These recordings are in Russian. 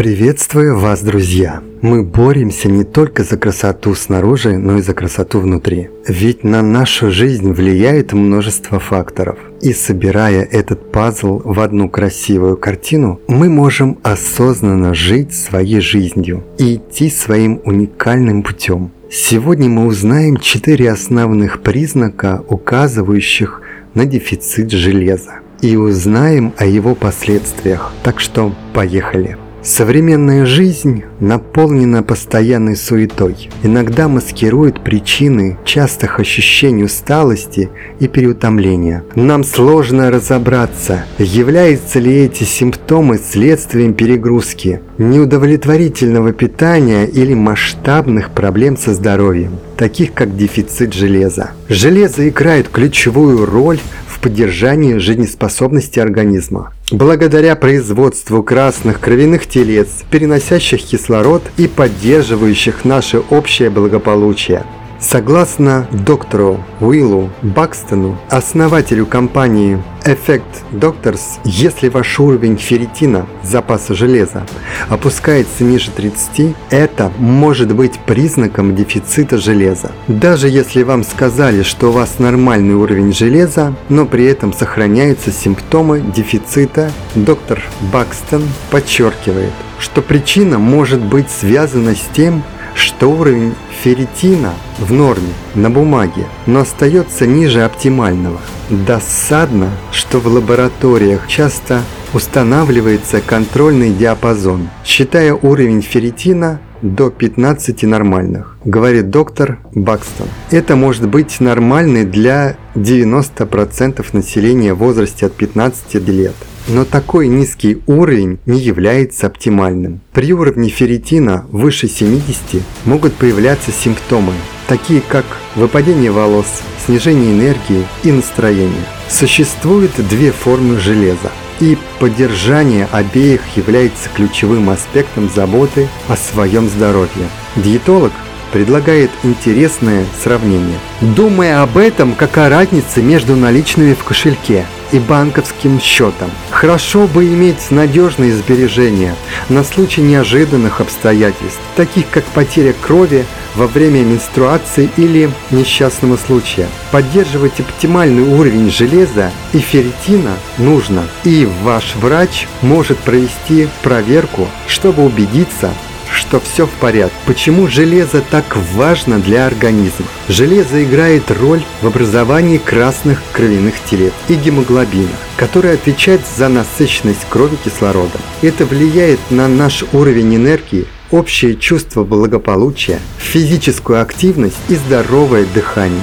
Приветствую вас, друзья! Мы боремся не только за красоту снаружи, но и за красоту внутри. Ведь на нашу жизнь влияет множество факторов. И собирая этот пазл в одну красивую картину, мы можем осознанно жить своей жизнью и идти своим уникальным путем. Сегодня мы узнаем четыре основных признака, указывающих на дефицит железа. И узнаем о его последствиях. Так что поехали! Современная жизнь наполнена постоянной суетой. Иногда маскирует причины частых ощущений усталости и переутомления. Нам сложно разобраться, являются ли эти симптомы следствием перегрузки, неудовлетворительного питания или масштабных проблем со здоровьем, таких как дефицит железа. Железо играет ключевую роль в поддержании жизнеспособности организма. Благодаря производству красных кровяных телец, переносящих кислород и поддерживающих наше общее благополучие. Согласно доктору Уиллу Бакстону, основателю компании Effect Doctors, если ваш уровень ферритина, запаса железа, опускается ниже 30, это может быть признаком дефицита железа. Даже если вам сказали, что у вас нормальный уровень железа, но при этом сохраняются симптомы дефицита, доктор Бакстон подчеркивает, что причина может быть связана с тем, что уровень ферритина в норме на бумаге, но остается ниже оптимального. Досадно, что в лабораториях часто устанавливается контрольный диапазон, считая уровень ферритина до 15 нормальных, говорит доктор Бакстон. Это может быть нормальный для 90% населения в возрасте от 15 лет. Но такой низкий уровень не является оптимальным. При уровне ферритина выше 70 могут появляться симптомы, такие как выпадение волос, снижение энергии и настроения. Существует две формы железа, и поддержание обеих является ключевым аспектом заботы о своем здоровье. Диетолог предлагает интересное сравнение. Думая об этом, как о разнице между наличными в кошельке – и банковским счетом. Хорошо бы иметь надежные сбережения на случай неожиданных обстоятельств, таких как потеря крови во время менструации или несчастного случая. Поддерживать оптимальный уровень железа и ферритина нужно, и ваш врач может провести проверку, чтобы убедиться, что все в порядке. Почему железо так важно для организма? Железо играет роль в образовании красных кровяных телец и гемоглобина, который отвечает за насыщенность крови кислородом. Это влияет на наш уровень энергии, общее чувство благополучия, физическую активность и здоровое дыхание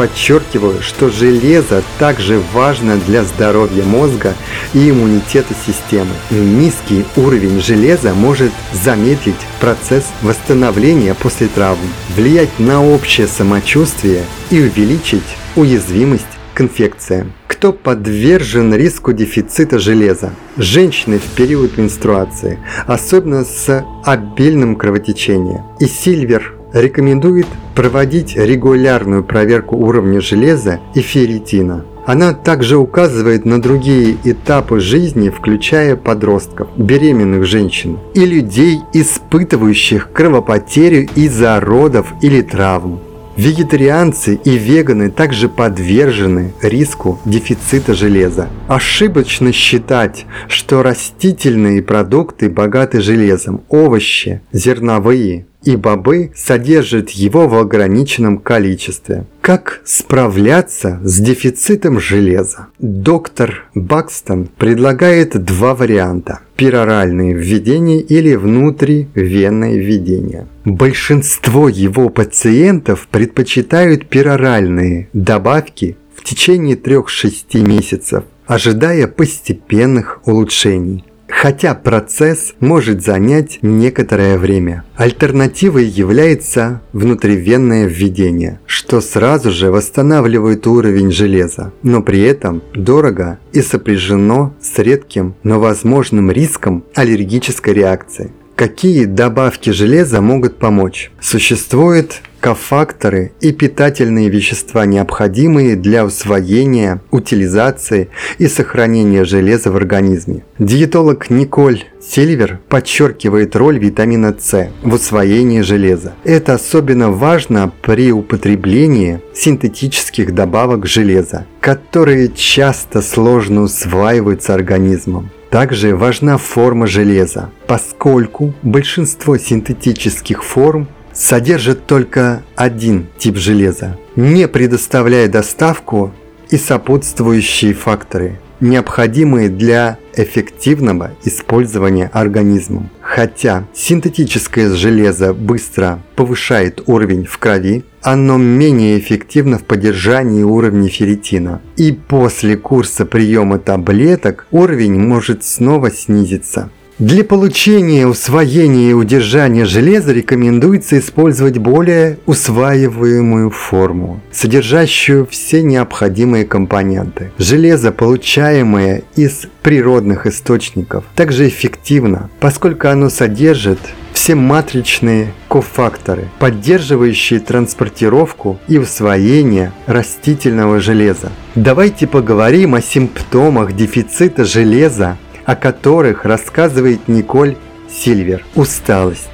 подчеркиваю, что железо также важно для здоровья мозга и иммунитета системы. Низкий уровень железа может замедлить процесс восстановления после травм, влиять на общее самочувствие и увеличить уязвимость к инфекциям. Кто подвержен риску дефицита железа? Женщины в период менструации, особенно с обильным кровотечением. И Сильвер рекомендует проводить регулярную проверку уровня железа и ферритина. Она также указывает на другие этапы жизни, включая подростков, беременных женщин и людей, испытывающих кровопотерю из-за родов или травм. Вегетарианцы и веганы также подвержены риску дефицита железа. Ошибочно считать, что растительные продукты богаты железом, овощи, зерновые, и бобы содержат его в ограниченном количестве. Как справляться с дефицитом железа? Доктор Бакстон предлагает два варианта – пероральные введения или внутривенное введение. Большинство его пациентов предпочитают пероральные добавки в течение 3-6 месяцев, ожидая постепенных улучшений хотя процесс может занять некоторое время. Альтернативой является внутривенное введение, что сразу же восстанавливает уровень железа, но при этом дорого и сопряжено с редким, но возможным риском аллергической реакции. Какие добавки железа могут помочь? Существует кофакторы и питательные вещества, необходимые для усвоения, утилизации и сохранения железа в организме. Диетолог Николь Сильвер подчеркивает роль витамина С в усвоении железа. Это особенно важно при употреблении синтетических добавок железа, которые часто сложно усваиваются организмом. Также важна форма железа, поскольку большинство синтетических форм содержит только один тип железа, не предоставляя доставку и сопутствующие факторы, необходимые для эффективного использования организмом. Хотя синтетическое железо быстро повышает уровень в крови, оно менее эффективно в поддержании уровня ферритина. И после курса приема таблеток уровень может снова снизиться. Для получения, усвоения и удержания железа рекомендуется использовать более усваиваемую форму, содержащую все необходимые компоненты. Железо, получаемое из природных источников, также эффективно, поскольку оно содержит все матричные кофакторы, поддерживающие транспортировку и усвоение растительного железа. Давайте поговорим о симптомах дефицита железа о которых рассказывает Николь Сильвер – усталость.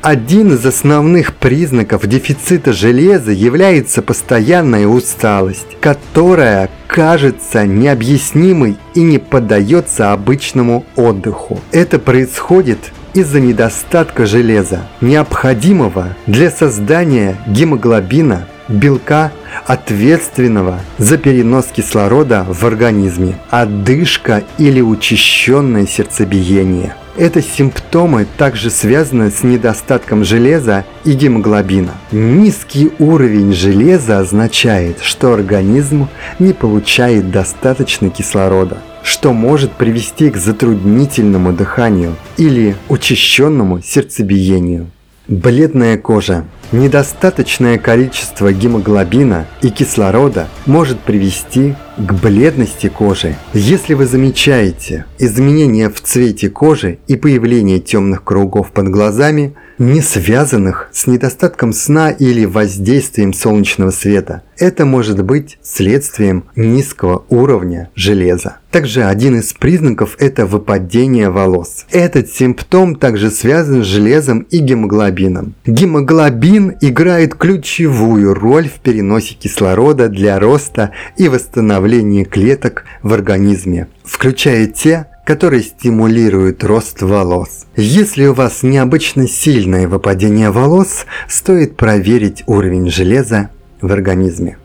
Один из основных признаков дефицита железа является постоянная усталость, которая кажется необъяснимой и не поддается обычному отдыху. Это происходит из-за недостатка железа, необходимого для создания гемоглобина, белка ответственного за перенос кислорода в организме, одышка или учащенное сердцебиение. Это симптомы также связаны с недостатком железа и гемоглобина. Низкий уровень железа означает, что организм не получает достаточно кислорода что может привести к затруднительному дыханию или учащенному сердцебиению. Бледная кожа. Недостаточное количество гемоглобина и кислорода может привести к бледности кожи. Если вы замечаете изменения в цвете кожи и появление темных кругов под глазами – не связанных с недостатком сна или воздействием солнечного света. Это может быть следствием низкого уровня железа. Также один из признаков – это выпадение волос. Этот симптом также связан с железом и гемоглобином. Гемоглобин играет ключевую роль в переносе кислорода для роста и восстановления клеток в организме, включая те, которые стимулируют рост волос. Если у вас необычно сильное выпадение волос, стоит проверить уровень железа в организме.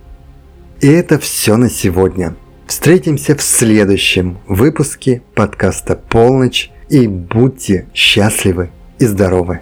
И это все на сегодня. Встретимся в следующем выпуске подкаста «Полночь» и будьте счастливы и здоровы.